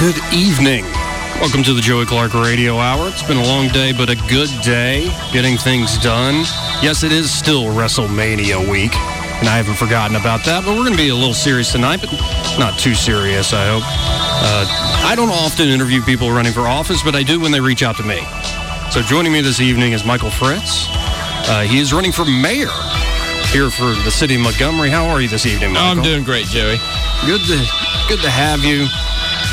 Good evening. Welcome to the Joey Clark Radio Hour. It's been a long day, but a good day getting things done. Yes, it is still WrestleMania week, and I haven't forgotten about that, but we're going to be a little serious tonight, but not too serious, I hope. Uh, I don't often interview people running for office, but I do when they reach out to me. So joining me this evening is Michael Fritz. Uh, he is running for mayor here for the city of Montgomery. How are you this evening, Michael? I'm doing great, Joey. Good to good to have you.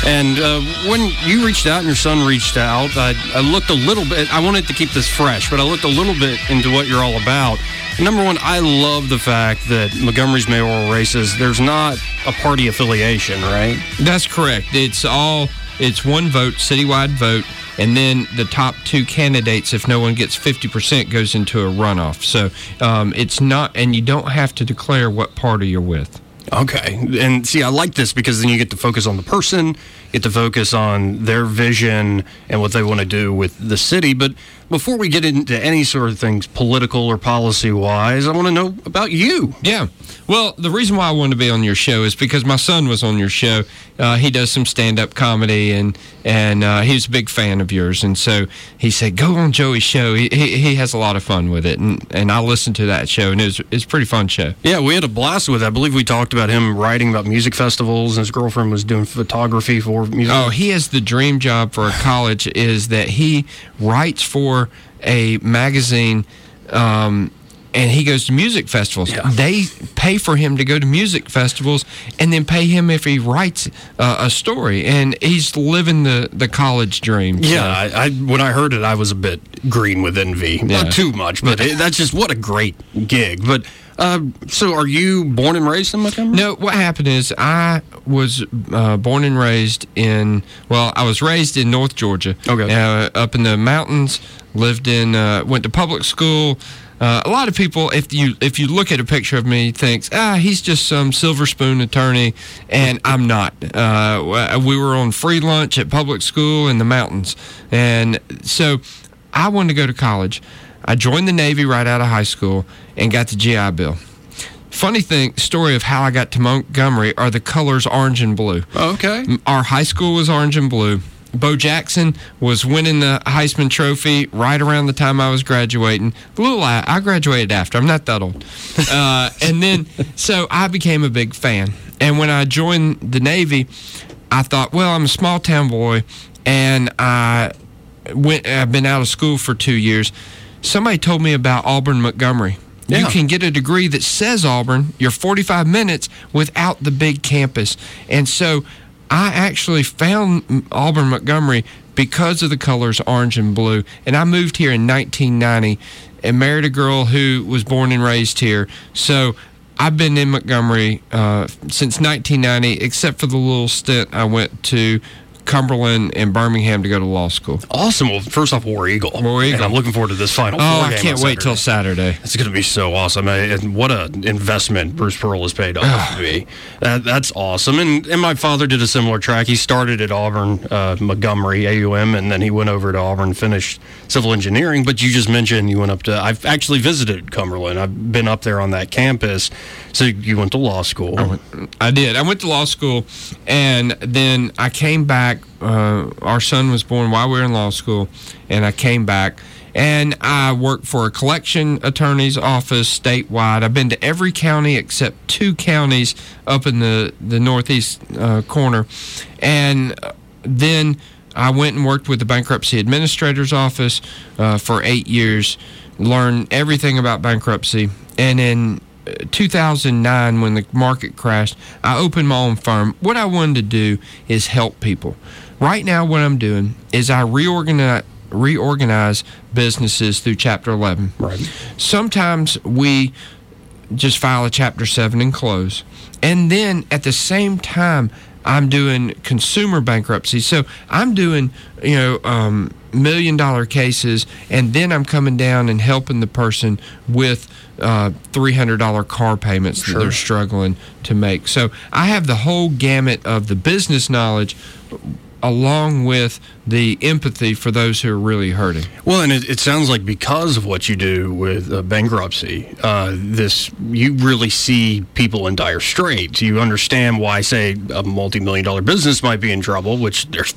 And uh, when you reached out and your son reached out, I, I, looked a little bit. I wanted to keep this fresh, but I looked a little bit into what you're all about. Number one, I love the fact that Montgomery's mayoral races, there's not a party affiliation, right? That's correct. It's all, it's one vote, citywide vote, and then the top two candidates, if no one gets 50%, goes into a runoff. So um, it's not, and you don't have to declare what party you're with. Okay. And see, I like this because then you get to focus on the person, get to focus on their vision and what they want to do with the city. But before we get into any sort of things, political or policy wise, I want to know about you. Yeah. Well, the reason why I wanted to be on your show is because my son was on your show. Uh, he does some stand up comedy and and uh, he's a big fan of yours. And so he said, Go on Joey's show. He, he, he, has a lot of fun with it. And, and I listened to that show and it was, it's a pretty fun show. Yeah, we had a blast with it. I believe we talked about him writing about music festivals and his girlfriend was doing photography for music. Oh, he has the dream job for a college is that he writes for a magazine. Um, and he goes to music festivals. Yeah. They pay for him to go to music festivals and then pay him if he writes uh, a story. And he's living the, the college dream. Yeah. I, I, when I heard it, I was a bit green with envy. Yeah. Not too much, but it, that's just what a great gig. But uh, so, are you born and raised in Montgomery? No. What happened is I was uh, born and raised in. Well, I was raised in North Georgia. Okay. Uh, up in the mountains. Lived in. Uh, went to public school. Uh, a lot of people, if you if you look at a picture of me, thinks ah he's just some silver spoon attorney, and I'm not. Uh, we were on free lunch at public school in the mountains, and so I wanted to go to college. I joined the Navy right out of high school and got the GI Bill. Funny thing, story of how I got to Montgomery are the colors orange and blue. Okay. Our high school was orange and blue. Bo Jackson was winning the Heisman Trophy right around the time I was graduating. A little, I graduated after. I'm not that old. Uh, and then, so I became a big fan. And when I joined the Navy, I thought, well, I'm a small town boy, and I went. I've been out of school for two years somebody told me about Auburn Montgomery. Yeah. You can get a degree that says Auburn, you're 45 minutes without the big campus. And so I actually found Auburn Montgomery because of the colors orange and blue. And I moved here in 1990 and married a girl who was born and raised here. So I've been in Montgomery uh, since 1990, except for the little stint I went to Cumberland and Birmingham to go to law school. Awesome. Well, first off, War Eagle. War Eagle. And I'm looking forward to this final. Oh, I can't wait till Saturday. It's going to be so awesome. And what an investment Bruce Pearl has paid off to me. That, that's awesome. And and my father did a similar track. He started at Auburn, uh, Montgomery, AUM, and then he went over to Auburn, finished civil engineering. But you just mentioned you went up to, I've actually visited Cumberland. I've been up there on that campus. So you went to law school. I, went, I did. I went to law school, and then I came back. Uh, our son was born while we were in law school, and I came back. And I worked for a collection attorney's office statewide. I've been to every county except two counties up in the, the northeast uh, corner. And then I went and worked with the bankruptcy administrator's office uh, for eight years, learned everything about bankruptcy. And in 2009 when the market crashed, I opened my own firm. What I wanted to do is help people. Right now, what I'm doing is I reorganize reorganize businesses through Chapter 11. Right. Sometimes we just file a Chapter 7 and close. And then at the same time, I'm doing consumer bankruptcy. So I'm doing, you know, um, million dollar cases, and then I'm coming down and helping the person with uh, $300 car payments that they're struggling to make. So I have the whole gamut of the business knowledge along with the empathy for those who are really hurting. Well, and it, it sounds like because of what you do with uh, bankruptcy, uh, this you really see people in dire straits. You understand why, say, a multi-million dollar business might be in trouble. Which there's,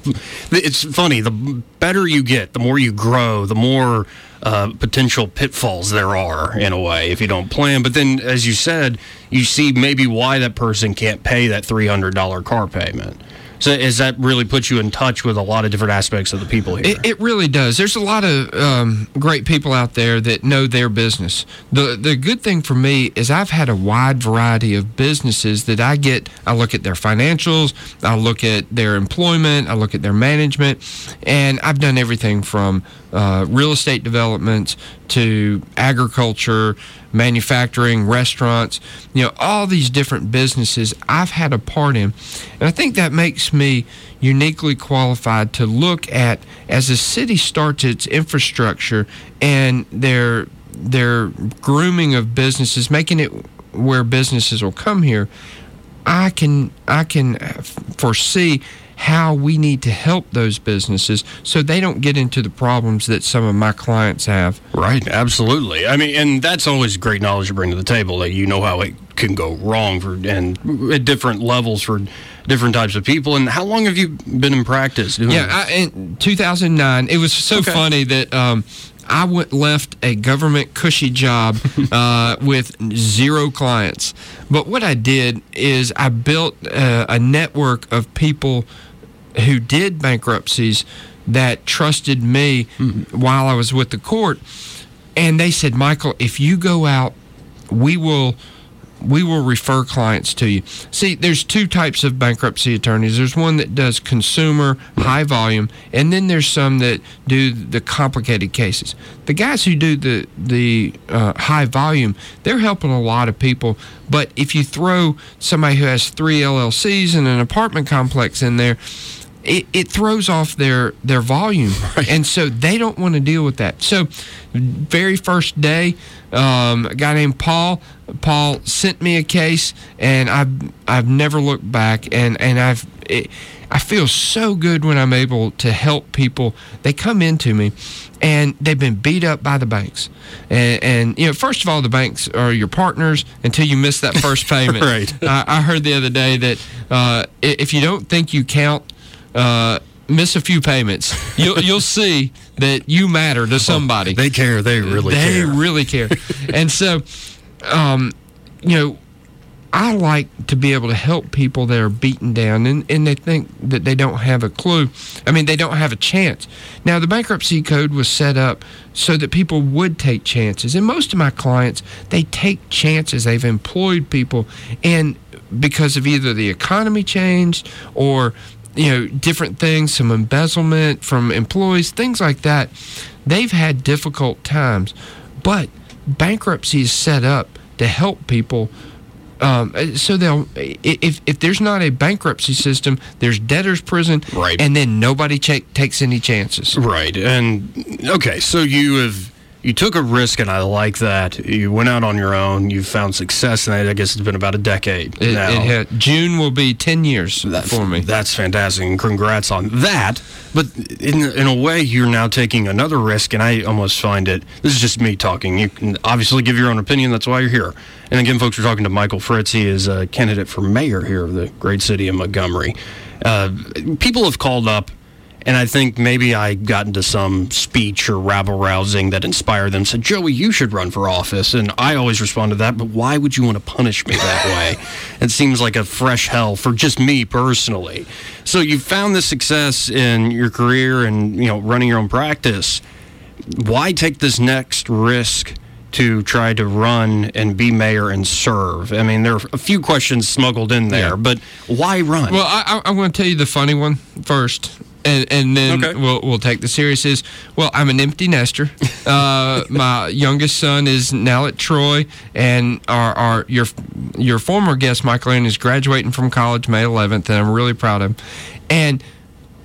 it's funny. The better you get, the more you grow, the more uh, potential pitfalls there are in a way if you don't plan. But then, as you said, you see maybe why that person can't pay that three hundred dollar car payment. So, is that really put you in touch with a lot of different aspects of the people here? It, it really does. There's a lot of um, great people out there that know their business. The the good thing for me is I've had a wide variety of businesses that I get. I look at their financials, I look at their employment, I look at their management, and I've done everything from uh, real estate developments to agriculture, manufacturing, restaurants, you know, all these different businesses I've had a part in. And I think that makes me uniquely qualified to look at as a city starts its infrastructure and their their grooming of businesses, making it where businesses will come here. I can I can foresee how we need to help those businesses so they don't get into the problems that some of my clients have. Right, absolutely. I mean, and that's always great knowledge to bring to the table that you know how it can go wrong for and at different levels for different types of people. And how long have you been in practice? Doing yeah, I, in 2009, it was so okay. funny that. Um, I went left a government cushy job uh, with zero clients. But what I did is I built uh, a network of people who did bankruptcies that trusted me mm-hmm. while I was with the court. And they said, Michael, if you go out, we will we will refer clients to you. See, there's two types of bankruptcy attorneys. There's one that does consumer, high volume, and then there's some that do the complicated cases. The guys who do the the uh, high volume, they're helping a lot of people. But if you throw somebody who has three LLCs and an apartment complex in there, it, it throws off their their volume, right. and so they don't want to deal with that. So, very first day, um, a guy named Paul. Paul sent me a case, and I've I've never looked back, and and I've. It, I feel so good when I'm able to help people. They come into me, and they've been beat up by the banks. And, and you know, first of all, the banks are your partners until you miss that first payment. right. I, I, heard the other day that uh, if you don't think you count uh, miss a few payments, you'll you'll see that you matter to somebody. Oh, they care. They really they care. really care. and so, um, you know, I like to be able to help people that are beaten down and, and they think that they don't have a clue. I mean, they don't have a chance. Now, the bankruptcy code was set up so that people would take chances. And most of my clients, they take chances. They've employed people. And because of either the economy changed or you know, different things, some embezzlement from employees, things like that. They've had difficult times, but bankruptcy is set up to help people. Um, so they'll if if there's not a bankruptcy system, there's debtors prison, right, and then nobody ch- takes any chances, right. And okay, so you have you took a risk, and I like that. You went out on your own. You found success, and I guess it's been about a decade it, now. It had, June will be ten years that, for me. That's fantastic, and congrats on that. But in in a way, you're now taking another risk, and I almost find it. This is just me talking. You can obviously give your own opinion. That's why you're here. And again, folks, we're talking to Michael Fritz. He is a candidate for mayor here of the great city of Montgomery. Uh, people have called up and I think maybe I got into some speech or rabble rousing that inspired them. Said, Joey, you should run for office. And I always respond to that, but why would you want to punish me that way? it seems like a fresh hell for just me personally. So you found this success in your career and you know running your own practice. Why take this next risk? to try to run and be mayor and serve? I mean, there are a few questions smuggled in there, yeah. but why run? Well, I, am going to tell you the funny one first and and then Okay. we'll we'll take the serious is well I'm an empty nester. Uh, my youngest son is now at Troy, and our, our your your former guest Michael Aaron is graduating from college May 11th, and I'm really proud of him. And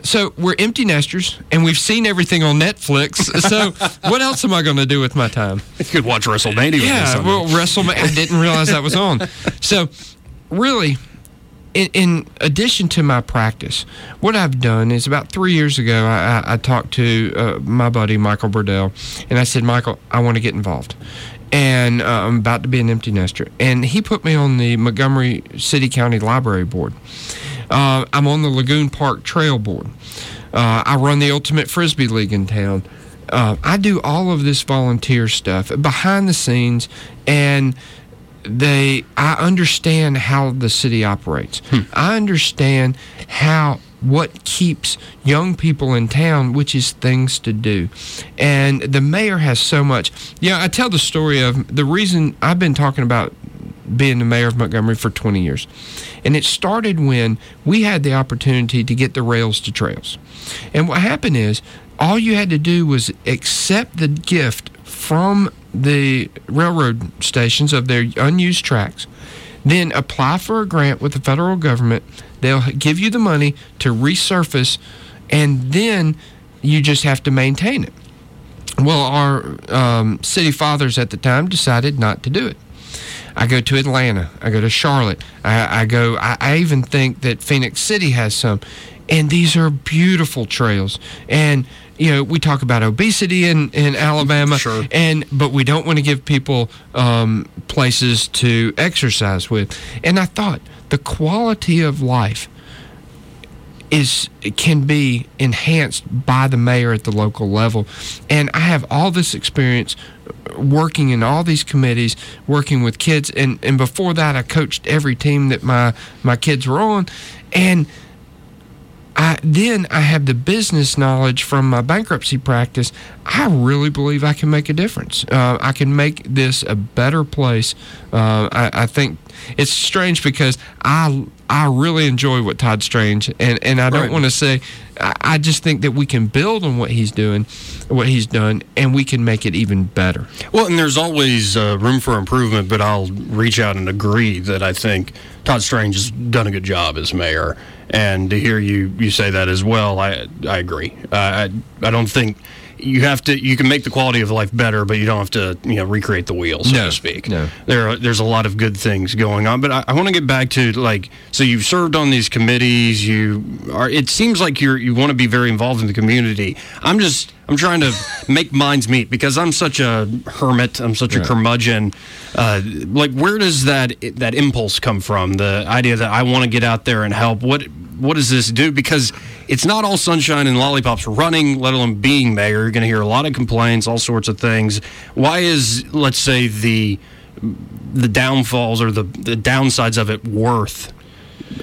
so we're empty nesters, and we've seen everything on Netflix. So what else am I going to do with my time? You could watch WrestleMania. Yeah, well, WrestleMania. I didn't realize that was on. So, really, in, in addition to my practice, what I've done is about three years ago, I, I, I talked to uh, my buddy Michael Burdell, and I said, Michael, I want to get involved. And uh, I'm about to be an empty nester. And he put me on the Montgomery City County Library Board. Uh, I'm on the Lagoon Park Trail Board. Uh, I run the Ultimate Frisbee League in town. Uh, I do all of this volunteer stuff behind the scenes, and they I understand how the city operates. Hmm. I understand how what keeps young people in town, which is things to do. And the mayor has so much. Yeah, I tell the story of the reason I've been talking about being the mayor of Montgomery for 20 years. And it started when we had the opportunity to get the rails to trails. And what happened is all you had to do was accept the gift from the railroad stations of their unused tracks, then apply for a grant with the federal government. They'll give you the money to resurface, and then you just have to maintain it. Well, our um, city fathers at the time decided not to do it. I go to Atlanta. I go to Charlotte. I, I go. I, I even think that Phenix City has some, and these are beautiful trails. And you know, we talk about obesity in in Alabama, Sure. and but we don't want to give people um, places to exercise with. And I thought the quality of life is can be enhanced by the mayor at the local level and i have all this experience working in all these committees working with kids and and before that i coached every team that my my kids were on and I then I have the business knowledge from my bankruptcy practice. I really believe I can make a difference. Uh, I can make this a better place. Uh, I, I think it's strange because I I really enjoy what Todd Strange and and I don't Right. want to say I, I just think that we can build on what he's doing, what he's done, and we can make it even better. Well, and there's always uh, room for improvement, but I'll reach out and agree that I think Todd Strange has done a good job as mayor. And to hear you you say that as well, I I agree. Uh, I I don't think you have to. You can make the quality of life better, but you don't have to you know recreate the wheel, so No, to speak. no. There are, there's a lot of good things going on, but I, I want to get back to like so you've served on these committees. You are. It seems like you're you want to be very involved in the community. I'm just. I'm trying to make minds meet because I'm such a hermit. I'm such a curmudgeon. Uh, like, where does that that impulse come from? The idea that I want to get out there and help. What what does this do? Because it's not all sunshine and lollipops running, let alone being mayor. You're going to hear a lot of complaints, all sorts of things. Why is let's say the the downfalls or the the downsides of it worth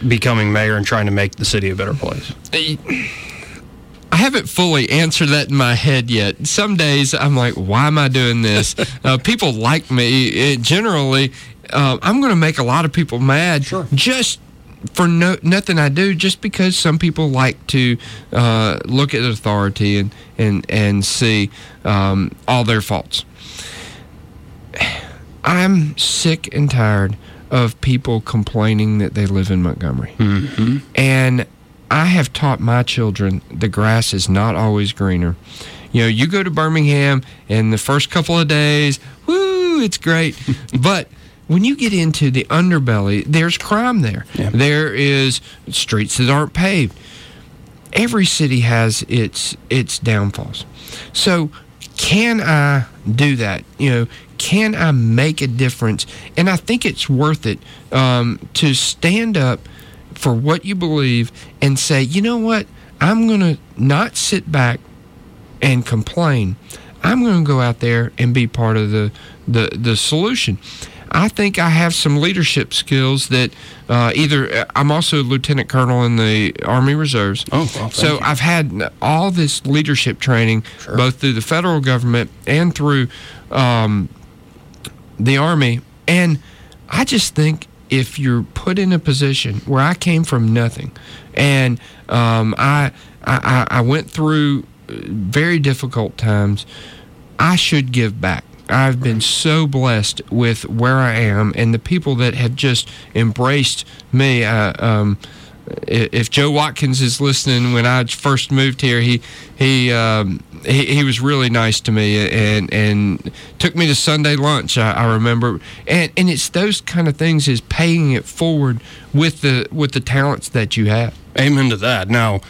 becoming mayor and trying to make the city a better place? I haven't fully answered that in my head yet. Some days I'm like, why am I doing this? uh, people like me. It, generally, uh, I'm going to make a lot of people mad sure. just for no, nothing I do, just because some people like to uh, look at authority and, and, and see um, all their faults. I'm sick and tired of people complaining that they live in Montgomery. And I have taught my children the grass is not always greener. You know, you go to Birmingham and the first couple of days, woo, it's great. but when you get into the underbelly, there's crime there. There is streets that aren't paved. Every city has its its downfalls. So can I do that? You know, can I make a difference? And I think it's worth it um, to stand up for what you believe and say, you know what? I'm going to not sit back and complain. I'm going to go out there and be part of the, the, the solution. I think I have some leadership skills that uh, either I'm also a lieutenant colonel in the Army Reserves. Oh, well, so you. I've had all this leadership training, both through the federal government and through um, the Army. And I just think if you're put in a position where I came from nothing and um, I I, I, I went through uh, very difficult times. I should give back. I've been so blessed with where I am and the people that have just embraced me. Uh, um, if Joe Watkins is listening, when I first moved here, he he um, he, he was really nice to me and and took me to Sunday lunch. I, I remember, and and it's those kind of things is paying it forward with the with the talents that you have. Amen to that. Now,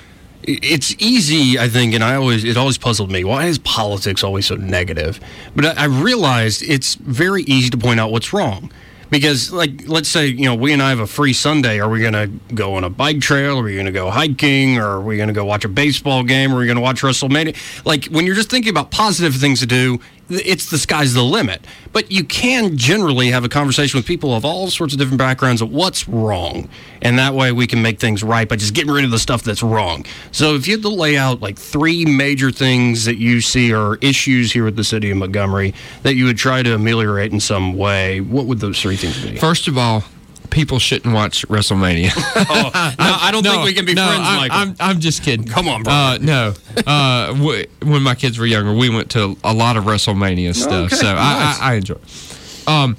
it's easy, I think, and I always it always puzzled me. Why is politics always so negative? But I, I realized it's very easy to point out what's wrong. Because, like, let's say, you know, we and I have a free Sunday. Are we going to go on a bike trail? Are we going to go hiking? Or are we going to go watch a baseball game? Are we going to watch WrestleMania? Like, when you're just thinking about positive things to do, it's the sky's the limit. But you can generally have a conversation with people of all sorts of different backgrounds of what's wrong. And that way we can make things right by just getting rid of the stuff that's wrong. So if you had to lay out like three major things that you see are issues here with the city of Montgomery that you would try to ameliorate in some way, what would those three things be? First of all, people shouldn't watch WrestleMania. Oh, no, I don't think we can be no, friends, I, Michael. I'm, I'm just kidding. Come on, bro. Uh, no. Uh, w- when my kids were younger, we went to a lot of WrestleMania stuff. Okay, so nice. I, I, I enjoy it. Um,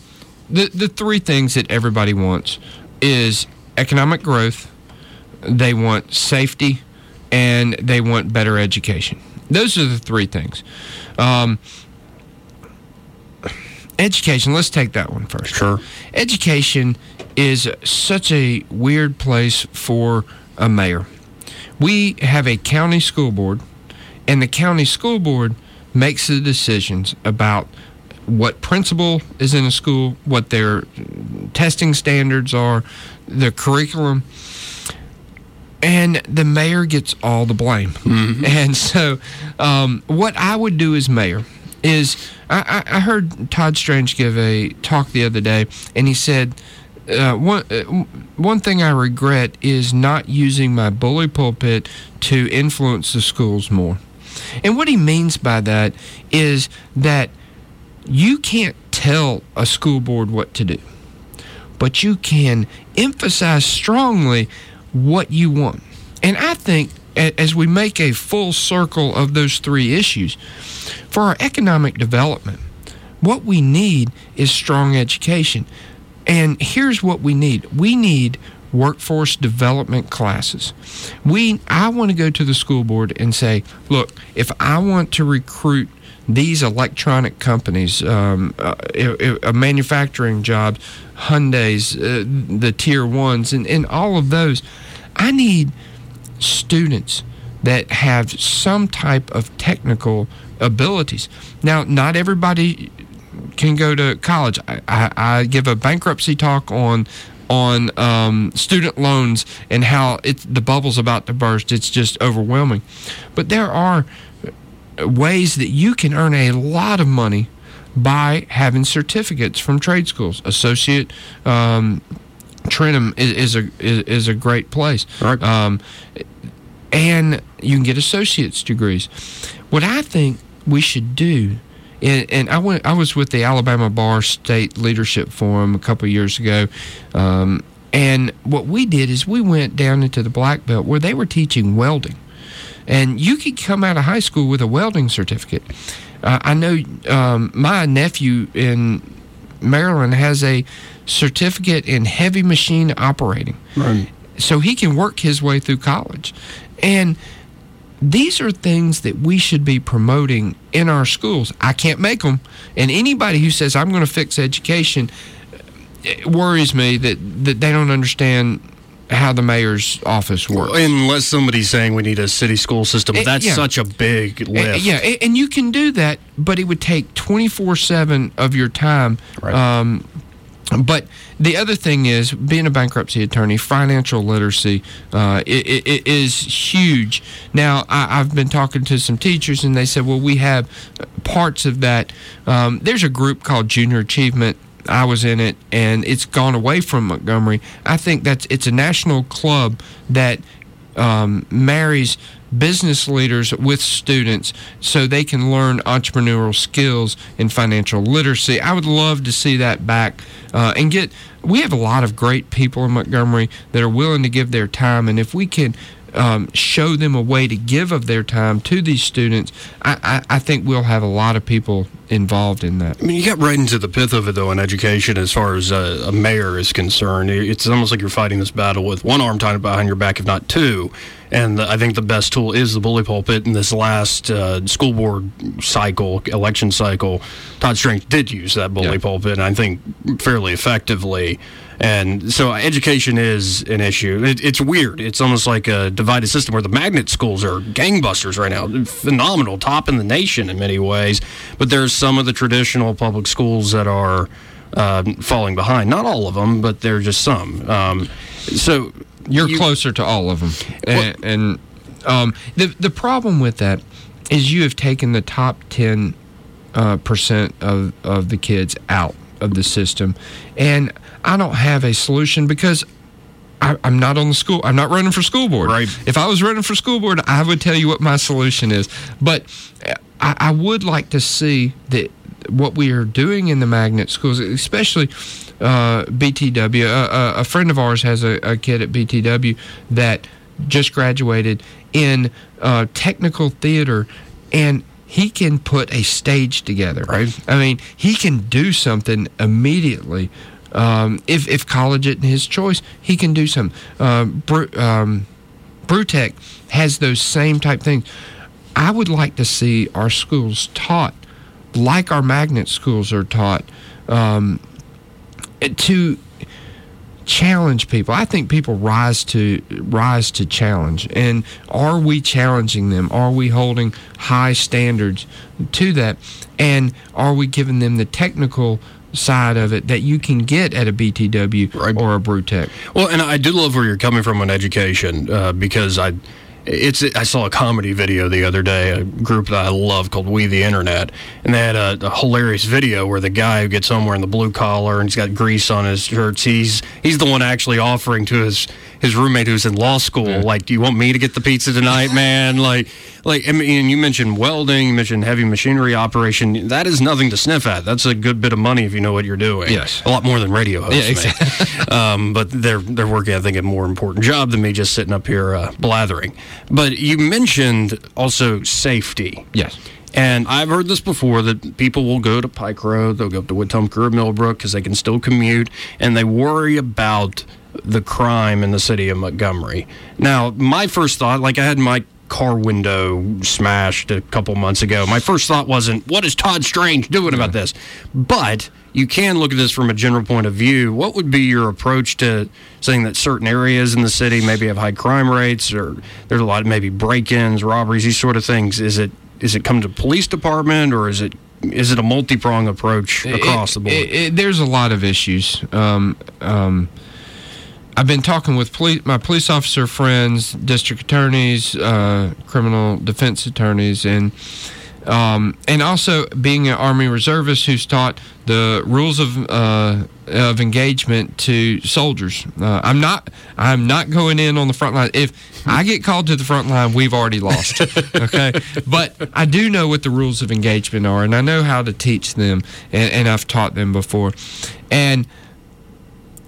the, the three things that everybody wants is economic growth, they want safety, and they want better education. Those are the three things. Um, education, let's take that one first. Sure. Education is such a weird place for a mayor. We have a county school board, and the county school board makes the decisions about what principal is in a school, what their testing standards are, their curriculum, and the mayor gets all the blame. And so, um, what I would do as mayor is I, I I heard Todd Strange give a talk the other day, and he said. Uh, one uh, one thing I regret is not using my bully pulpit to influence the schools more. And what he means by that is that you can't tell a school board what to do, but you can emphasize strongly what you want. And I think as we make a full circle of those three issues, for our economic development, what we need is strong education. And here's what we need we need workforce development classes. We, I want to go to the school board and say, look, if I want to recruit these electronic companies, um, uh, uh, uh, manufacturing jobs, Hyundai's, uh, the tier ones, and, and all of those, I need students that have some type of technical abilities. Now, not everybody can go to college. I, I, I give a bankruptcy talk on on um, student loans and how it's the bubble's about to burst. It's just overwhelming. But there are ways that you can earn a lot of money by having certificates from trade schools. Associate um, Trenholm is, is a is, is a great place. Right. Um, and you can get associate's degrees. What I think we should do, and, and I went, I was with the Alabama Bar State Leadership Forum a couple of years ago, um, and what we did is we went down into the Black Belt where they were teaching welding, and you could come out of high school with a welding certificate. Uh, I know um, my nephew in Maryland has a certificate in heavy machine operating Right. so he can work his way through college. And these are things that we should be promoting in our schools. I can't make them. And anybody who says, I'm going to fix education, it worries me that, that they don't understand how the mayor's office works. Unless somebody's saying we need a city school system, Eh, that's yeah. such a big Uh, lift. yeah, and you can do that, but it would take 24 7 of your time. Right. Um, but the other thing is, being a bankruptcy attorney, financial literacy uh, i i i- is huge. Now, I, I've been talking to some teachers, and they said, well, we have parts of that. Um, there's a group called Junior Achievement. I was in it, and it's gone away from Montgomery. I think that's it's a national club that um, marries business leaders with students so they can learn entrepreneurial skills and financial literacy. I would love to see that back uh, and get. We have a lot of great people in Montgomery that are willing to give their time, and if we can um, show them a way to give of their time to these students, I, I, I think we'll have a lot of people involved in that. I mean, you got right into the pith of it, though, in education as far as uh, a mayor is concerned. It's almost like you're fighting this battle with one arm tied behind your back, if not two. And I think the best tool is the bully pulpit. In this last uh, school board cycle, election cycle, Todd Strange did use that bully yeah. pulpit, and I think fairly effectively. And so education is an issue. It, it's weird. It's almost like a divided system where the magnet schools are gangbusters right now. Phenomenal, top in the nation in many ways. But there's some of the traditional public schools that are uh, falling behind. Not all of them, but there are just some. Um, so you're you, closer to all of them. And, well, and um, the, the problem with that is you have taken the top 10 uh, percent of, of the kids out of the system. And I don't have a solution because I, am not on the school. I'm not running for school board. Right. If I was running for school board, I would tell you what my solution is. But I, I would like to see that what we are doing in the magnet schools, especially uh, BTW. Uh, a friend of ours has a, a, kid at BTW that just graduated in uh, technical theater, and he can put a stage together. Right. I mean, he can do something immediately. Um, if if college isn't his choice, he can do some. Um, um, Brewtech has those same type things. I would like to see our schools taught like our magnet schools are taught um, to challenge people. I think people rise to rise to challenge. And are we challenging them? Are we holding high standards to that? And are we giving them the technical side of it that you can get at a BTW right. or a Brewtech? Well, and I do love where you're coming from on education uh, because I it's I saw a comedy video the other day, a group that I love called We the Internet, and they had a, a, hilarious video where the guy who gets home wearing the blue collar and he's got grease on his shirts, he's he's the one actually offering to his his roommate who's in law school, yeah. like, do you want me to get the pizza tonight, man? like, like I mean, you mentioned welding, you mentioned heavy machinery operation. That is nothing to sniff at. That's a good bit of money if you know what you're doing. Yes, a lot more than radio hosts. Yeah, exactly. um, but they're they're working, I think, a more important job than me just sitting up here uh, blathering. But you mentioned also safety. Yes. And I've heard this before that people will go to Pike Road, they'll go up to Wetumpka or Millbrook because they can still commute, and they worry about the crime in the city of Montgomery. Now, my first thought, like I had my car window smashed a couple months ago. My first thought wasn't, what is Todd Strange doing about this? But you can look at this from a general point of view. What would be your approach to saying that certain areas in the city maybe have high crime rates or there's a lot of maybe break-ins, robberies, these sort of things? Is it is it come to police department or is it is it a multi-prong approach across it, the board? It, it, there's a lot of issues. Um, um, I've been talking with police, my police officer friends, district attorneys, uh, criminal defense attorneys, and um, and also being an Army reservist who's taught the rules of uh, of engagement to soldiers. Uh, I'm not I'm not going in on the front line. If I get called to the front line, we've already lost. Okay, but I do know what the rules of engagement are, and I know how to teach them, and, and I've taught them before, and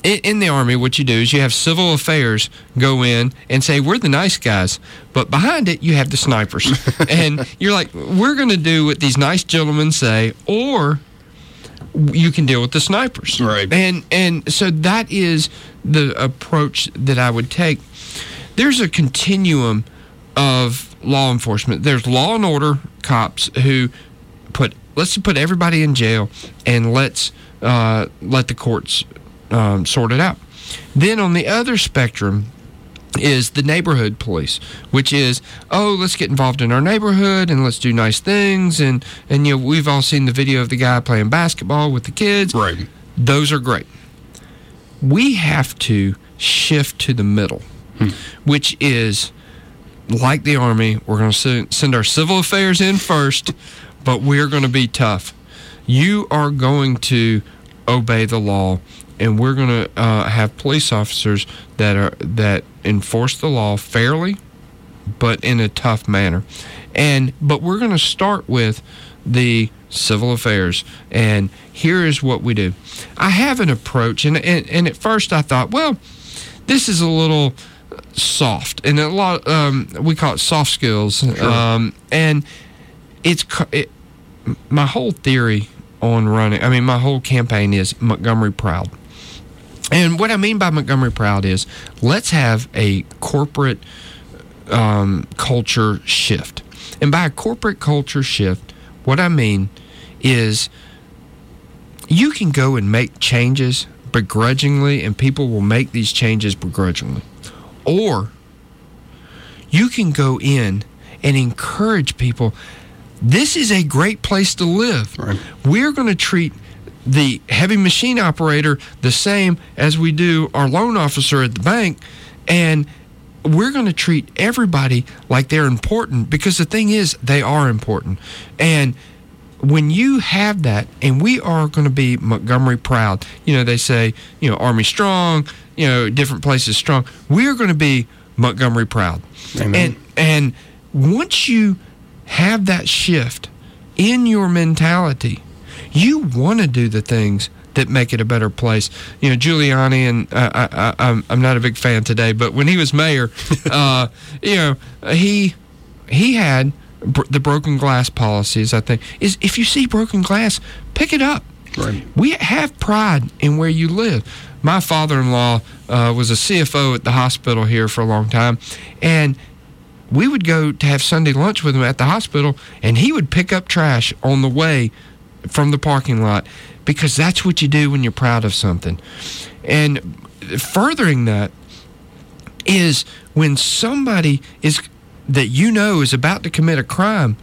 in, the Army, what you do is you have civil affairs go in and say, We're the nice guys. But behind it, you have the snipers. and you're like, We're going to do what these nice gentlemen say, or you can deal with the snipers. Right. And, and so that is the approach that I would take. There's a continuum of law enforcement. There's law and order cops who put let's put everybody in jail and let's uh, let the courts um, it out. Then on the other spectrum, is the neighborhood police, which is oh let's get involved in our neighborhood and let's do nice things and and you know we've all seen the video of the guy playing basketball with the kids. Right. Those are great. We have to shift to the middle, hmm. which is like the army. We're going to send our civil affairs in first, but we're going to be tough. You are going to obey the law and we're going to uh, have police officers that are that enforce the law fairly, but in a tough manner. And but we're going to start with the civil affairs, and here is what we do. I have an approach, and and, and at first I thought, well, this is a little soft, and a lot um, we call it soft skills. Um, and it's it, my whole theory on running. I mean, my whole campaign is Montgomery proud. And what I mean by Montgomery proud is let's have a corporate um, culture shift. And by a corporate culture shift, what I mean is you can go and make changes begrudgingly, and people will make these changes begrudgingly. Or you can go in and encourage people. This is a great place to live. Right. We're going to treat the heavy machine operator the same as we do our loan officer at the bank. And we're going to treat everybody like they're important because the thing is, they are important. And when you have that, and we are going to be Montgomery proud, you know, they say, you know, Army strong, you know, different places strong. We're going to be Montgomery proud. Amen. And, and once you have that shift in your mentality, you want to do the things that make it a better place. You know, Giuliani, and uh, I, I, I'm, I'm not a big fan today, but when he was mayor, uh, you know, he he had br- the broken glass policies. I think is if you see broken glass, pick it up. Right. We have pride in where you live. My father-in-law uh, was a CFO at the hospital here for a long time, and we would go to have Sunday lunch with him at the hospital, and he would pick up trash on the way from the parking lot because that's what you do when you're proud of something. And furthering that is when somebody is that you know is about to commit a crime,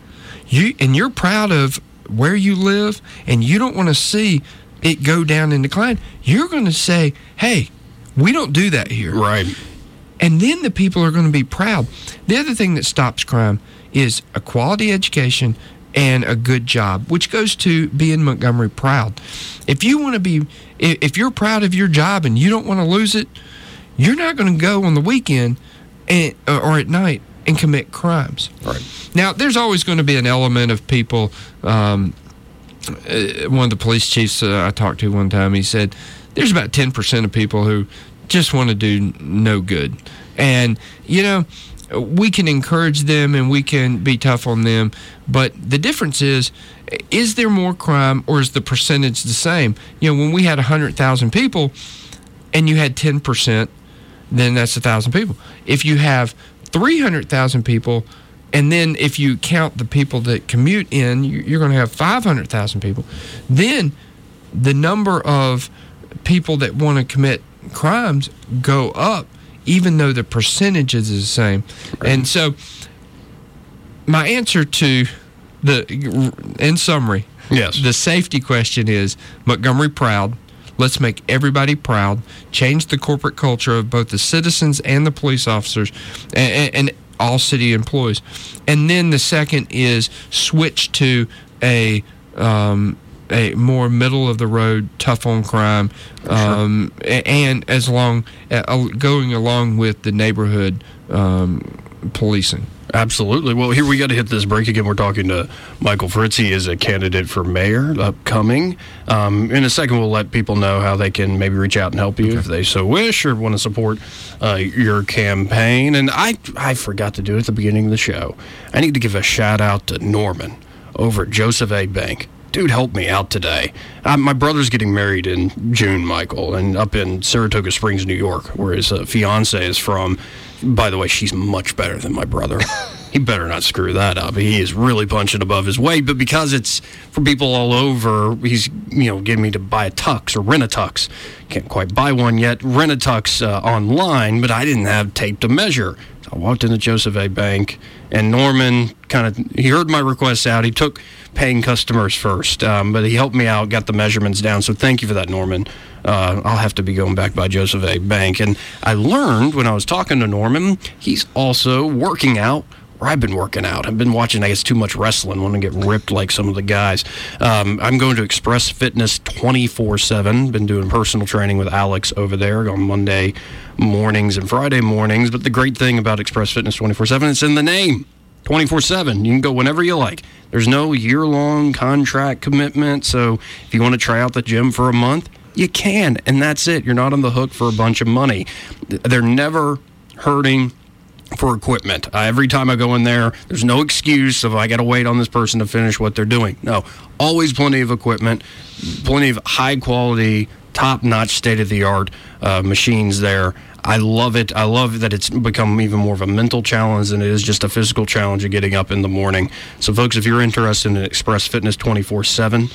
you and you're proud of where you live and you don't want to see it go down in decline, you're going to say, "Hey, we don't do that here." Right. And then the people are going to be proud. The other thing that stops crime is a quality education and a good job, which goes to being Montgomery proud. If you want to be, if you're proud of your job and you don't want to lose it, you're not going to go on the weekend and, or at night and commit crimes. Right. Now, there's always going to be an element of people. Um, uh, one of the police chiefs uh, I talked to one time, he said, there's about 10% of people who just want to do no good. And, you know, we can encourage them and we can be tough on them. But the difference is, is there more crime or is the percentage the same? You know, when we had 100,000 people and you had 10%, then that's a 1,000 people. If you have 300,000 people, and then if you count the people that commute in, you're going to have 500,000 people. Then the number of people that want to commit crimes go up, even though the percentage is the same. And so, my answer to the, in summary, Yes. the safety question is Montgomery proud. Let's make everybody proud. Change the corporate culture of both the citizens and the police officers and, and all city employees. And then the second is switch to a um, a more middle of the road, tough on crime, um, a- and as long uh, going along with the neighborhood um, policing. Absolutely. Well, here we got to hit this break again. We're talking to Michael Fritz. He is a candidate for mayor upcoming. Um, in a second, we'll let people know how they can maybe reach out and help you if they so wish or want to support uh, your campaign. And I, I forgot to do it at the beginning of the show. I need to give a shout out to Norman over at Joseph A. Bank. Dude, help me out today. Uh, my brother's getting married in June, Michael, and up in Saratoga Springs, New York, where his uh, fiance is from. By the way, she's much better than my brother. he better not screw that up. He is really punching above his weight, but because it's for people all over, he's you know getting me to buy a tux or rent a tux. Can't quite buy one yet. Rent a tux uh, online, but I didn't have tape to measure. So I walked into Joseph A. Bank, and Norman kind of he heard my request out. He took paying customers first, um, but he helped me out, got the measurements down. So thank you for that, Norman. Uh, I'll have to be going back by Joseph A. Bank. And I learned when I was talking to Norman, he's also working out where I've been working out. I've been watching, I guess, too much wrestling. Want to get ripped like some of the guys. Um, I'm going to Express Fitness 24 7. Been doing personal training with Alex over there on Monday mornings and Friday mornings. But the great thing about Express Fitness 24 7, it's in the name. 24 7. You can go whenever you like. There's no year long contract commitment. So if you want to try out the gym for a month, you can. And that's it. You're not on the hook for a bunch of money. They're never hurting for equipment. Uh, every time I go in there, there's no excuse of I got to wait on this person to finish what they're doing. No, always plenty of equipment, plenty of high quality, top notch, state of the art uh, machines there. I love it. I love that it's become even more of a mental challenge than it is just a physical challenge of getting up in the morning. So, folks, if you're interested in Express Fitness 24 7,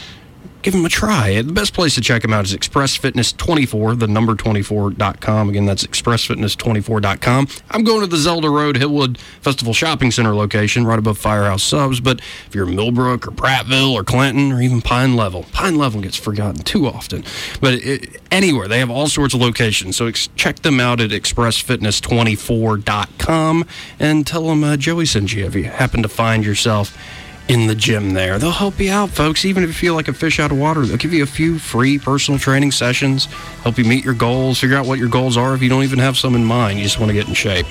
give them a try. The best place to check them out is ExpressFitness24, the number 24.com. Again, that's ExpressFitness24.com. I'm going to the Zelda Road Hillwood Festival Shopping Center location right above Firehouse Subs. But if you're in Millbrook or Prattville or Clanton or even Pine Level, Pine Level gets forgotten too often. But it, anywhere, they have all sorts of locations. So ex- check them out at ExpressFitness24.com and tell them uh, Joey sent you if you happen to find yourself in the gym there. They'll help you out, folks. Even if you feel like a fish out of water, they'll give you a few free personal training sessions, help you meet your goals, figure out what your goals are if you don't even have some in mind. You just want to get in shape.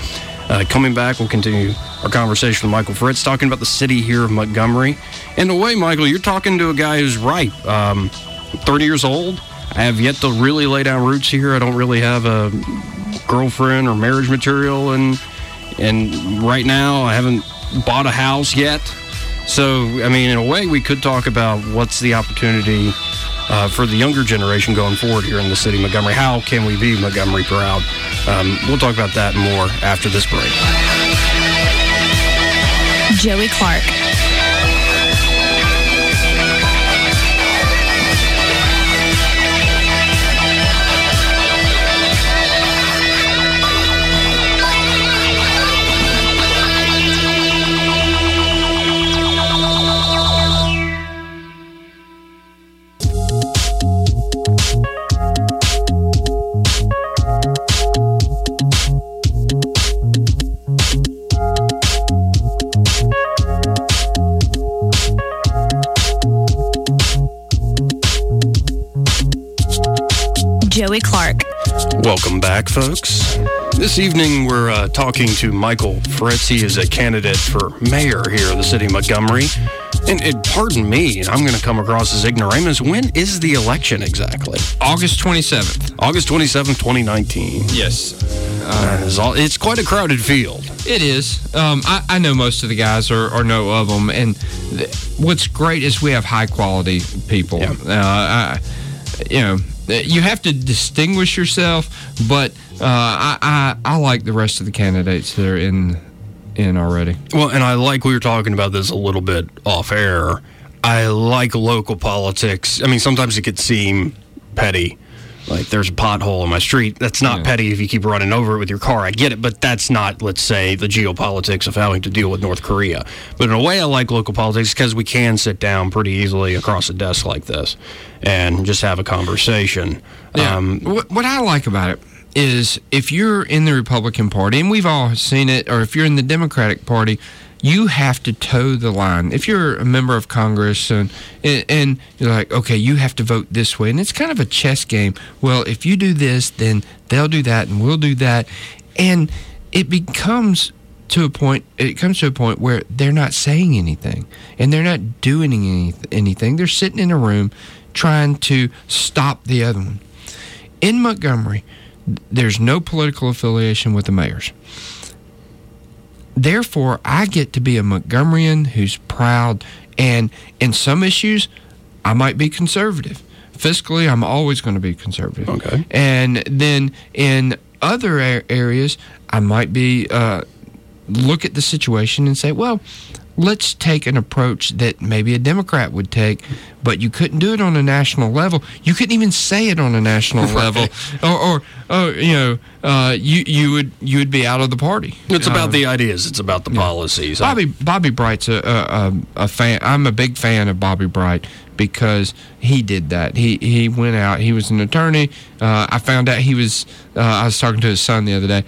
Uh, coming back, we'll continue our conversation with Michael Fritz, talking about the city here of Montgomery. In a way, Michael, you're talking to a guy who's ripe, Um, 30 years old. I have yet to really lay down roots here. I don't really have a girlfriend or marriage material, and and right now I haven't bought a house yet. So, I mean, in a way, we could talk about what's the opportunity uh, for the younger generation going forward here in the city of Montgomery. How can we be Montgomery proud? Um, we'll talk about that more after this break. Joey Clark. Welcome back, folks. This evening, we're uh, talking to Michael Fritz. He is a candidate for mayor here in the city of Montgomery. And, and pardon me, I'm going to come across as ignoramus. When is the election exactly? August 27th. August 27th, 2019. Yes. Uh, it's, all, it's quite a crowded field. It is. Um, I, I know most of the guys or, or know of them. And th- what's great is we have high quality people. Yeah. Uh, I, you know, you have to distinguish yourself, but uh, I, I I like the rest of the candidates that are in in already. Well, and I like we were talking about this a little bit off air. I like local politics. I mean, sometimes it could seem petty. Like there's a pothole in my street. That's not Yeah. petty if you keep running over it with your car. I get it, but that's not, let's say, the geopolitics of having to deal with North Korea. But in a way, I like local politics because we can sit down pretty easily across a desk like this and just have a conversation. Yeah. Um, what, what I like about it is if you're in the Republican Party, and we've all seen it, or if you're in the Democratic Party, you have to toe the line. If you're a member of Congress and, and and you're like, okay, you have to vote this way, and it's kind of a chess game. Well, if you do this, then they'll do that, and we'll do that, and it becomes to a point. It comes to a point where they're not saying anything, and they're not doing any, anything. They're sitting in a room trying to stop the other one. In Montgomery, there's no political affiliation with the mayors. Therefore, I get to be a Montgomeryan who's proud, and in some issues, I might be conservative. Fiscally, I'm always going to be conservative. Okay. And then in other areas, I might be uh, look at the situation and say, well, let's take an approach that maybe a Democrat would take, but you couldn't do it on a national level. You couldn't even say it on a national level, or, or, or you know, uh, you you would you would be out of the party. it's about Um, the ideas. It's about the policies. Bobby Bobby Bright's a, a, a, a fan. I'm a big fan of Bobby Bright because he did that. He he went out. He was an attorney. Uh, I found out he was. Uh, I was talking to his son the other day.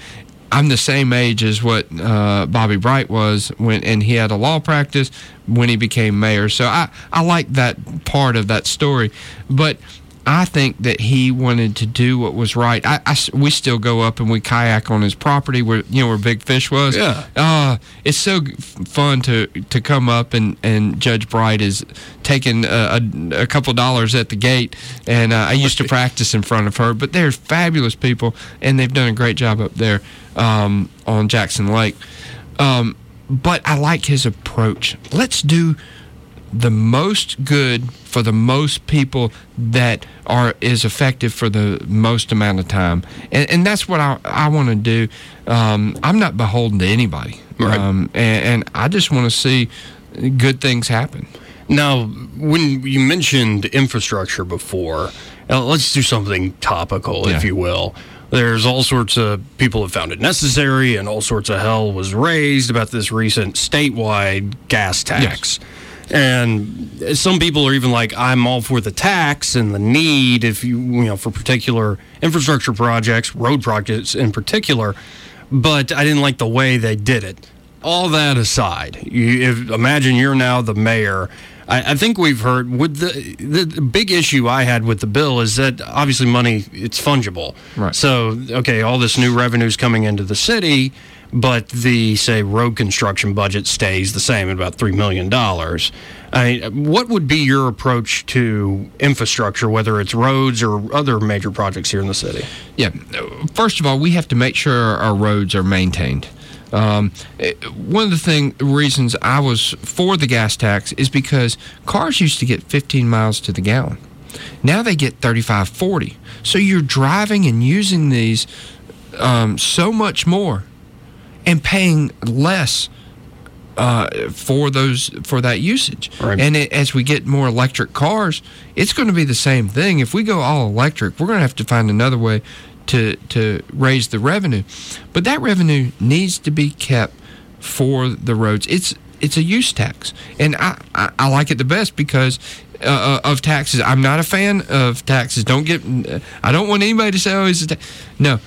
I'm the same age as what uh, Bobby Bright was when, and he had a law practice when he became mayor. So I I like that part of that story, but. I think that he wanted to do what was right. I, I we still go up and we kayak on his property where you know where Big Fish was. Yeah. Uh, it's so fun to to come up and, and Judge Bright is taking a, a, a couple dollars at the gate, and uh, I used to practice in front of her. But they're fabulous people, and they've done a great job up there um, on Jackson Lake. Um, but I like his approach. Let's do the most good for the most people that are is effective for the most amount of time and, and that's what i, I want to do um, i'm not beholden to anybody Right. um, and, and i just want to see good things happen Now, when you mentioned infrastructure before, uh, let's do something topical, if you will. There's all sorts of people have found it necessary, and all sorts of hell was raised about this recent statewide gas tax. And some people are even like, I'm all for the tax and the need, if you, you know, for particular infrastructure projects, road projects in particular, but I didn't like the way they did it. All that aside, you, if, imagine you're now the mayor. I, I think we've heard with the, the the big issue I had with the bill is that obviously money it's fungible. Right. So okay, all this new revenue is coming into the city, but the say road construction budget stays the same at about three million dollars. I, what would be your approach to infrastructure, whether it's roads or other major projects here in the city? Yeah. First of all, we have to make sure our roads are maintained. Um, one of the thing reasons I was for the gas tax is because cars used to get 15 miles to the gallon. Now they get 35, 40. So you're driving and using these um, so much more and paying less uh, for those for that usage. Right. And it, as we get more electric cars, it's going to be the same thing. If we go all electric, we're going to have to find another way to to raise the revenue. But that revenue needs to be kept for the roads. It's it's a use tax, and I I, I like it the best because. Uh, of taxes, I'm not a fan of taxes. Don't get. I don't want anybody to say, "Oh, it's a ta-" no."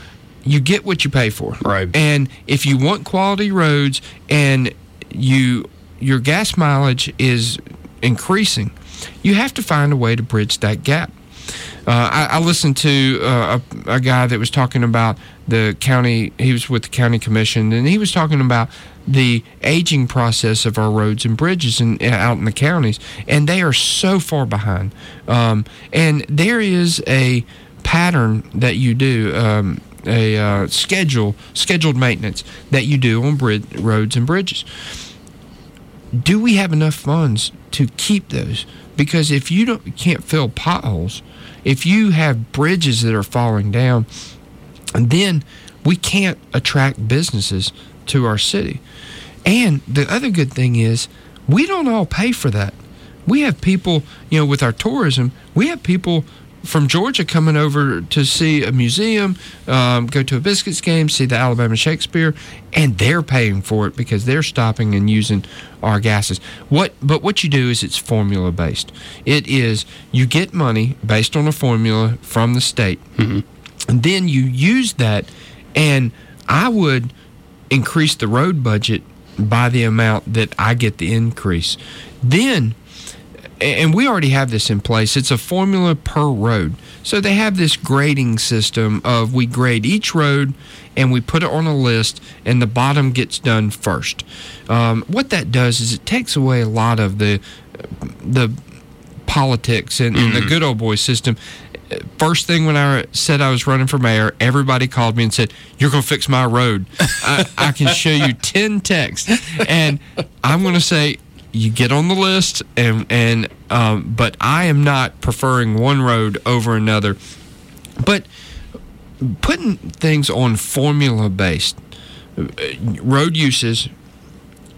You get what you pay for, Right. And if you want quality roads and you your gas mileage is increasing, you have to find a way to bridge that gap. Uh, I, I listened to uh, a, a guy that was talking about the county. He was with the county commission, and he was talking about the aging process of our roads and bridges in, out in the counties, and they are so far behind. Um, and there is a pattern that you do. Um, a uh, schedule, scheduled maintenance that you do on roads and bridges do we have enough funds to keep those? Because if you don't can't fill potholes, if you have bridges that are falling down, then we can't attract businesses to our city. And the other good thing is we don't all pay for that. We have people, you know, with our tourism, we have people from Georgia coming over to see a museum, um, go to a Biscuits game, see the Alabama Shakespeare, and they're paying for it because they're stopping and using our gases. What, but what you do is it's formula based. It is you get money based on a formula from the state, and then you use that, and I would increase the road budget by the amount that I get the increase. Then and we already have this in place. It's a formula per road. So they have this grading system of we grade each road and we put it on a list, and the bottom gets done first. Um, what that does is it takes away a lot of the the politics and, and the good old boy system. First thing when I said I was running for mayor, everybody called me and said, "You're going to fix my road." I, I can show you ten texts, and I'm going to say, you get on the list and and um, but I am not preferring one road over another. But putting things on formula based uh, road uses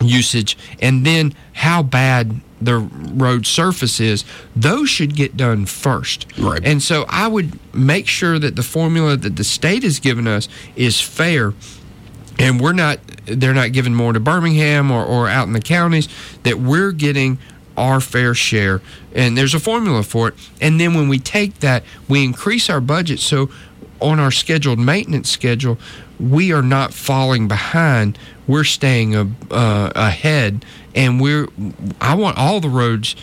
usage and then how bad the road surface is those should get done first Right. and so i would make sure that the formula that the state has given us is fair and we're not they're not giving more to birmingham or, or out in the counties that we're getting our fair share and there's a formula for it and then when we take that we increase our budget so on our scheduled maintenance schedule, we are not falling behind. We're staying uh, uh, ahead, and we're. I want all the roads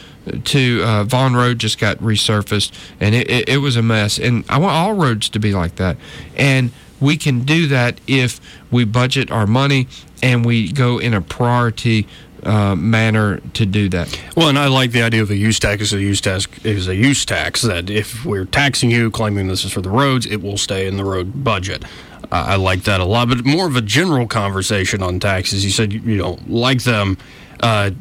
to uh, Vaughn Road just got resurfaced, and it, it, it was a mess. And I want all roads to be like that. And we can do that if we budget our money and we go in a priority uh, manner to do that. Well, and I like the idea of a use tax is a use tax is a use tax that if we're taxing you, claiming this is for the roads, it will stay in the road budget. Uh, I like that a lot, but more of a general conversation on taxes. You said you, don't like them. Uh,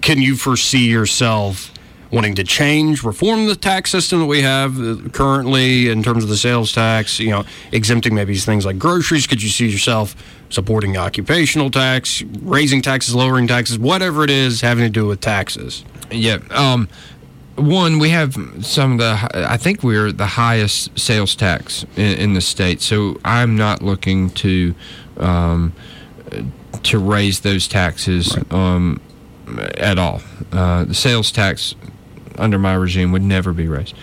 can you foresee yourself wanting to change, reform the tax system that we have uh, currently in terms of the sales tax? You know, exempting maybe things like groceries. Could you see yourself supporting occupational tax, raising taxes, lowering taxes, whatever it is having to do with taxes? Yeah. Um, one, we have some of the, I think we're the highest sales tax in, in the state. So I'm not looking to um, to raise those taxes right. um, at all. Uh, the sales tax under my regime would never be raised.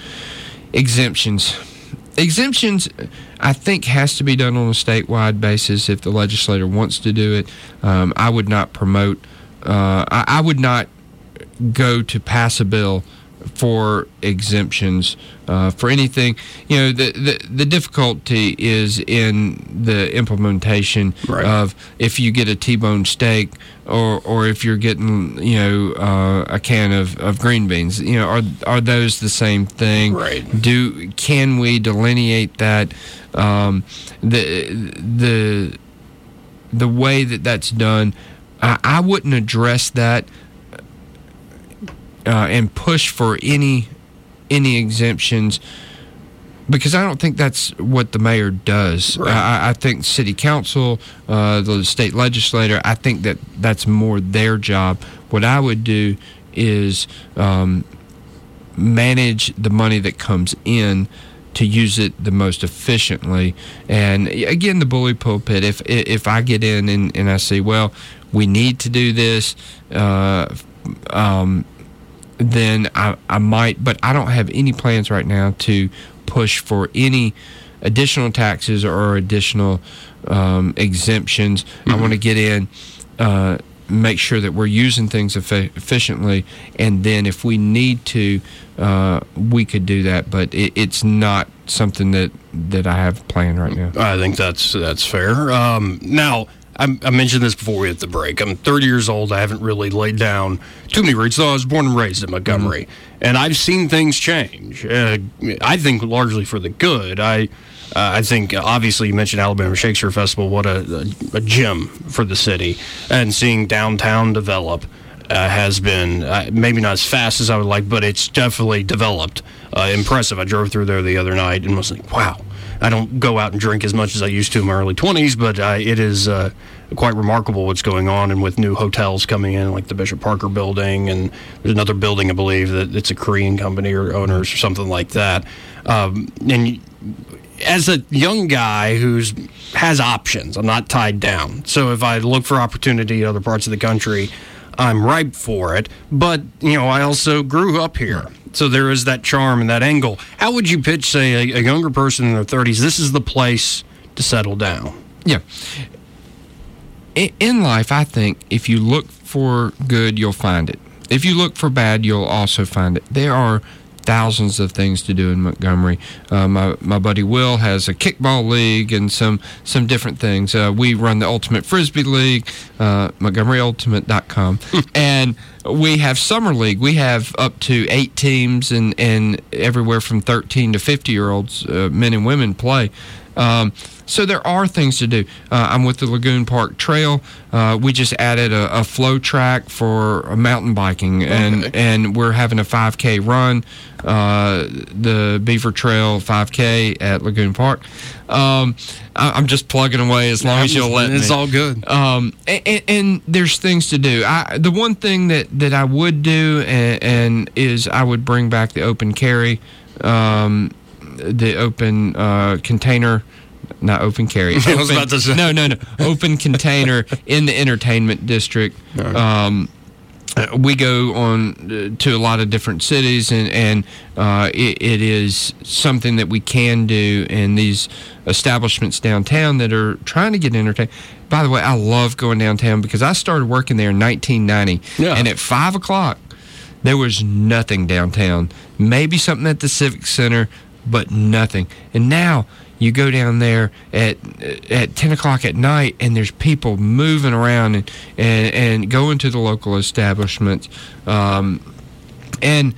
Exemptions. Exemptions, I think, has to be done on a statewide basis if the legislator wants to do it. Um, I would not promote, uh, I, I would not go to pass a bill for exemptions uh, for anything. You know, the, the, the difficulty is in the implementation right. of if you get a T-bone steak or or if you're getting you know uh, a can of, of green beans. You know, are are those the same thing? Right. Do can we delineate that? Um, the the the way that that's done, I, I wouldn't address that uh, and push for any any exemptions because I don't think that's what the mayor does. Right. I, I, think city council, uh, the state legislator, I think that that's more their job. What I would do is um, manage the money that comes in to use it the most efficiently. And again, the bully pulpit. If if I get in and, and I say, well, we need to do this. Uh, um, then I, I might, but I don't have any plans right now to push for any additional taxes or additional um, exemptions. Mm-hmm. I want to get in, uh, make sure that we're using things efficiently, and then if we need to, uh, we could do that. But it, it's not something that that I have planned right now. I think that's that's fair. Um, now I, I, mentioned this before we hit the break. I'm 30 years old. I haven't really laid down too many roots, though I was born and raised in Montgomery. Mm-hmm. And I've seen things change. Uh, I think largely for the good. I. Uh, I think obviously you mentioned Alabama Shakespeare Festival. What a, a, a gem for the city, and seeing downtown develop uh, has been uh, maybe not as fast as I would like, but it's definitely developed. Uh, impressive. I drove through there the other night and was like, wow, I don't go out and drink as much as I used to in my early 20s, but it is uh, quite remarkable what's going on. And with new hotels coming in, like the Bishop Parker building, and there's another building, I believe, that it's a Korean company or owners or something like that. Um, and as a young guy who's has options, I'm not tied down. So if I look for opportunity in other parts of the country, I'm ripe for it. But, you know, I also grew up here. So there is that charm and that angle. How would you pitch, say, a, a younger person in their 30s, this is the place to settle down? Yeah. In life, I think if you look for good, you'll find it. If you look for bad, you'll also find it. There are thousands of things to do in Montgomery. Uh, my, my buddy Will has a kickball league and some some different things. Uh, we run the Ultimate Frisbee League, uh, MontgomeryUltimate.com, and we have summer league. We have up to eight teams and and everywhere from 13 to 50 year olds, uh, men and women play. Um, so there are things to do. Uh, I'm with the Lagoon Park Trail. Uh, we just added a, a flow track for mountain biking, and okay. and we're having a 5K run, uh, the Beaver Trail 5K at Lagoon Park. Um, I, am just plugging away as long as you'll let it's me. all good. Um, and, and, there's things to do. I, the one thing that, that I would do and, and is I would bring back the open carry, um, the open uh, container not open carry. Open, I was about to say. No, no, no. Open container in the entertainment district. Um, uh, we go on uh, to a lot of different cities, and and uh, it, it is something that we can do in these establishments downtown that are trying to get entertained. By the way, I love going downtown because I started working there in 1990, Yeah. and at five o'clock there was nothing downtown. Maybe something at the Civic Center, but nothing. And now you go down there at at ten o'clock at night, and there's people moving around and and, and going to the local establishments, um, and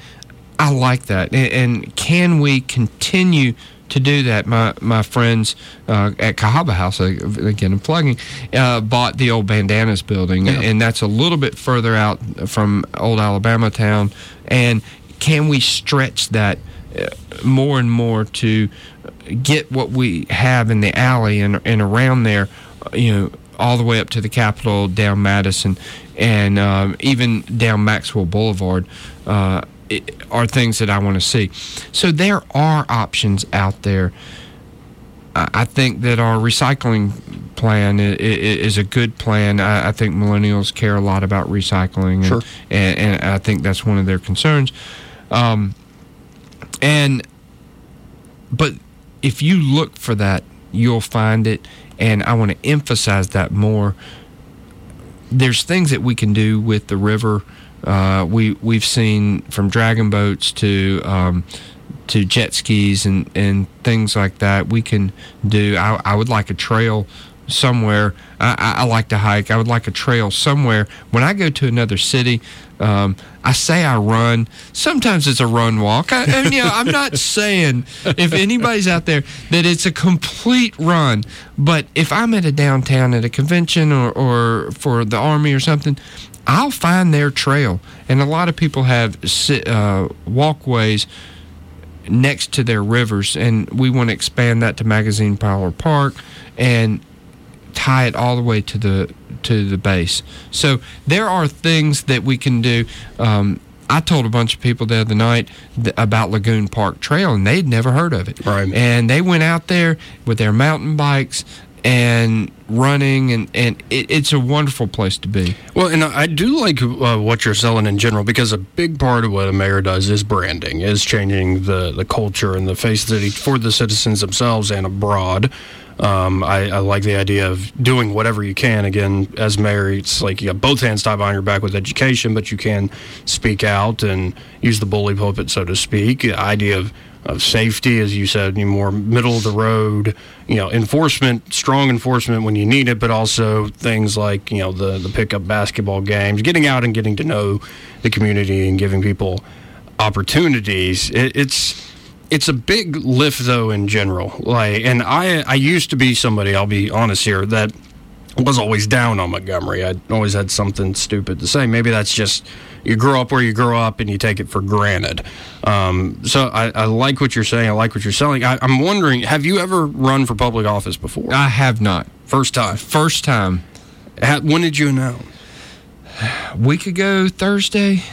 I like that. And, and can we continue? To do that, my my friends uh, at Cahawba House, uh, again I'm plugging, uh, bought the old Bandanas building, and that's a little bit further out from old Alabama town. And can we stretch that more and more to get what we have in the alley and, and around there, you know, all the way up to the Capitol, down Madison, and um, even down Maxwell Boulevard, uh, it, are things that I want to see. So there are options out there. I I think that our recycling plan is, is a good plan. I, I think millennials care a lot about recycling, and, Sure. and, and I think that's one of their concerns. Um, and but if you look for that, you'll find it. And I want to emphasize that more. There's things that we can do with the river. Uh, we we've seen from dragon boats to um, to jet skis and, and things like that. We can do. I, I would like a trail somewhere. I, I, I like to hike. I would like a trail somewhere. When I go to another city, um, I say I run. Sometimes it's a run walk. I, and, you know, I'm not saying if anybody's out there that it's a complete run, but if I'm at a downtown at a convention or, or for the army or something, I'll find their trail. And a lot of people have uh, walkways next to their rivers, and we want to expand that to Magazine Power Park and tie it all the way to the to the base. So there are things that we can do. Um, I told a bunch of people the other night th- about Lagoon Park Trail, and they'd never heard of it. Right. And they went out there with their mountain bikes and running, and and it, it's a wonderful place to be. Well, and I do like uh, what you're selling in general because a big part of what a mayor does is branding, is changing the, the culture and the face of the city for the citizens themselves and abroad. Um, I, I like the idea of doing whatever you can. Again, as mayor, it's like you got both hands tied behind your back with education, but you can speak out and use the bully pulpit, so to speak. The idea of of safety, as you said, you more middle of the road, you know, enforcement, strong enforcement when you need it, but also things like, you know, the, the pickup basketball games, getting out and getting to know the community and giving people opportunities. It, it's it's a big lift though in general. Like and I I used to be somebody, I'll be honest here, that was always down on Montgomery. I always had something stupid to say. Maybe that's just you grow up where you grow up and you take it for granted. Um, so I, I like what you're saying. I like what you're selling. I, I'm wondering, have you ever run for public office before? I have not. First time. First time. Ha- When did you announce? A week ago Thursday.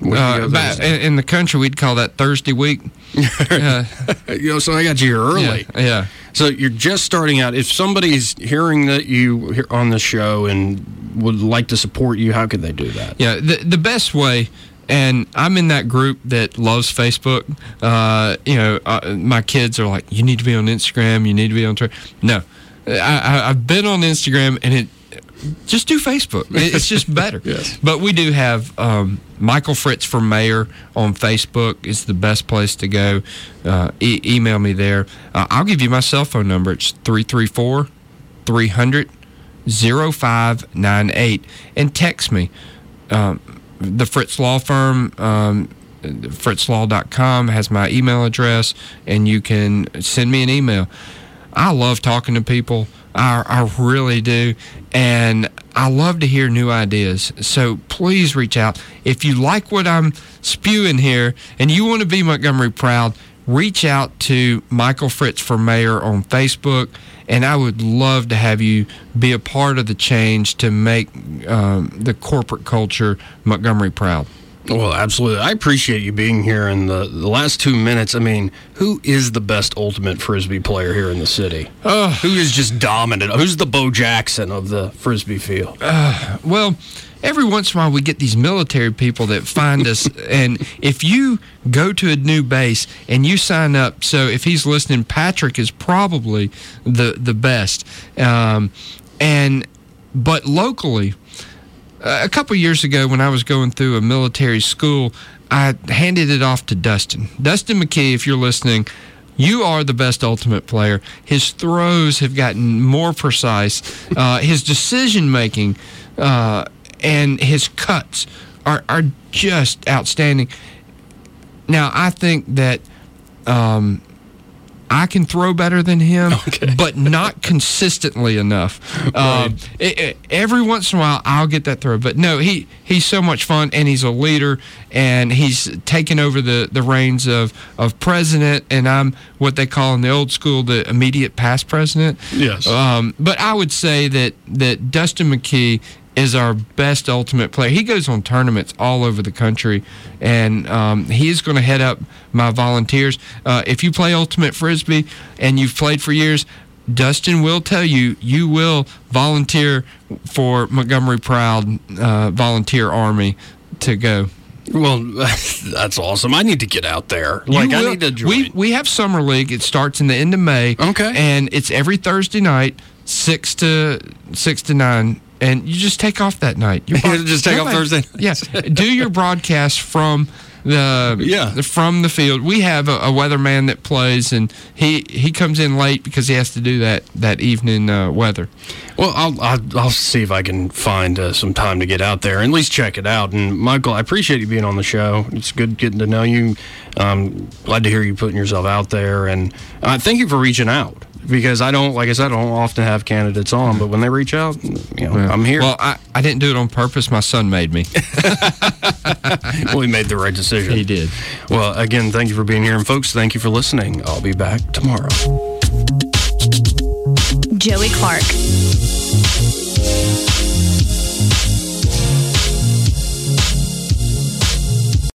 Week Uh, ago ba- Thursday. in, in the country, we'd call that Thursday week. Uh, you know, so I got you here early. Yeah, yeah. So you're just starting out. If somebody's hearing that you here on the show and would like to support you, how could they do that? Yeah, the the best way, and I'm in that group that loves Facebook. Uh, you know, uh, my kids are like, "You need to be on Instagram. You need to be on Twitter." No, I, I, I've been on Instagram, and it just do Facebook. It's just better. Yes. But we do have um, Michael Fritz for mayor on Facebook. is the best place to go. Uh, e- email me there. Uh, I'll give you my cell phone number. It's 334 300 0598 and text me. Um, the Fritz Law Firm, um, fritzlaw.com has my email address, and you can send me an email. I love talking to people. I, I really do. And I love to hear new ideas. So please reach out. If you like what I'm spewing here and you want to be Montgomery proud, reach out to Michael Fritz for Mayor on Facebook. And I would love to have you be a part of the change to make um, the corporate culture Montgomery proud. Well, absolutely. I appreciate you being here in the, the last two minutes. I mean, who is the best ultimate frisbee player here in the city? who is just dominant? Who's the Bo Jackson of the frisbee field? Well, every once in a while we get these military people that find us. and if you go to a new base and you sign up, so if he's listening, Patrick is probably the the best. Um, and but locally, a couple years ago when I was going through a military school, I handed it off to Dustin. Dustin McKee, if you're listening, you are the best ultimate player. His throws have gotten more precise. Uh, his decision making uh, and his cuts are, are just outstanding. Now, I think that um, I can throw better than him, okay. but not consistently enough. Right. Um, it, it, every once in a while, I'll get that throw, but no, he he's so much fun, and he's a leader, and he's taken over the, the reins of of president, and I'm what they call in the old school the immediate past president. Yes. Um, but I would say that that Dustin McKee is our best ultimate player. He goes on tournaments all over the country, and um, he's going to head up my volunteers. Uh, if you play ultimate frisbee and you've played for years, Dustin will tell you you will volunteer for Montgomery Proud uh, Volunteer Army to go. Well, that's awesome. I need to get out there. Like I need to join. We we have summer league. It starts in the end of May. Okay, and it's every Thursday night, six to six to nine and you just take off that night. You just take off Thursday. Yes, do your broadcast from the yeah from the field. We have a, a weatherman that plays, and he he comes in late because he has to do that that evening uh, weather. Well, I'll, I'll, I'll see if I can find uh, some time to get out there and at least check it out. And Michael, I appreciate you being on the show. It's good getting to know you. Um, glad to hear you putting yourself out there, and uh, thank you for reaching out because I don't, like I said, I don't often have candidates on, but when they reach out, you know, yeah. I'm here. Well, I, I didn't do it on purpose. My son made me. well, he made the right decision. He did. Well, again, thank you for being here. And folks, thank you for listening. I'll be back tomorrow. Joey Clark.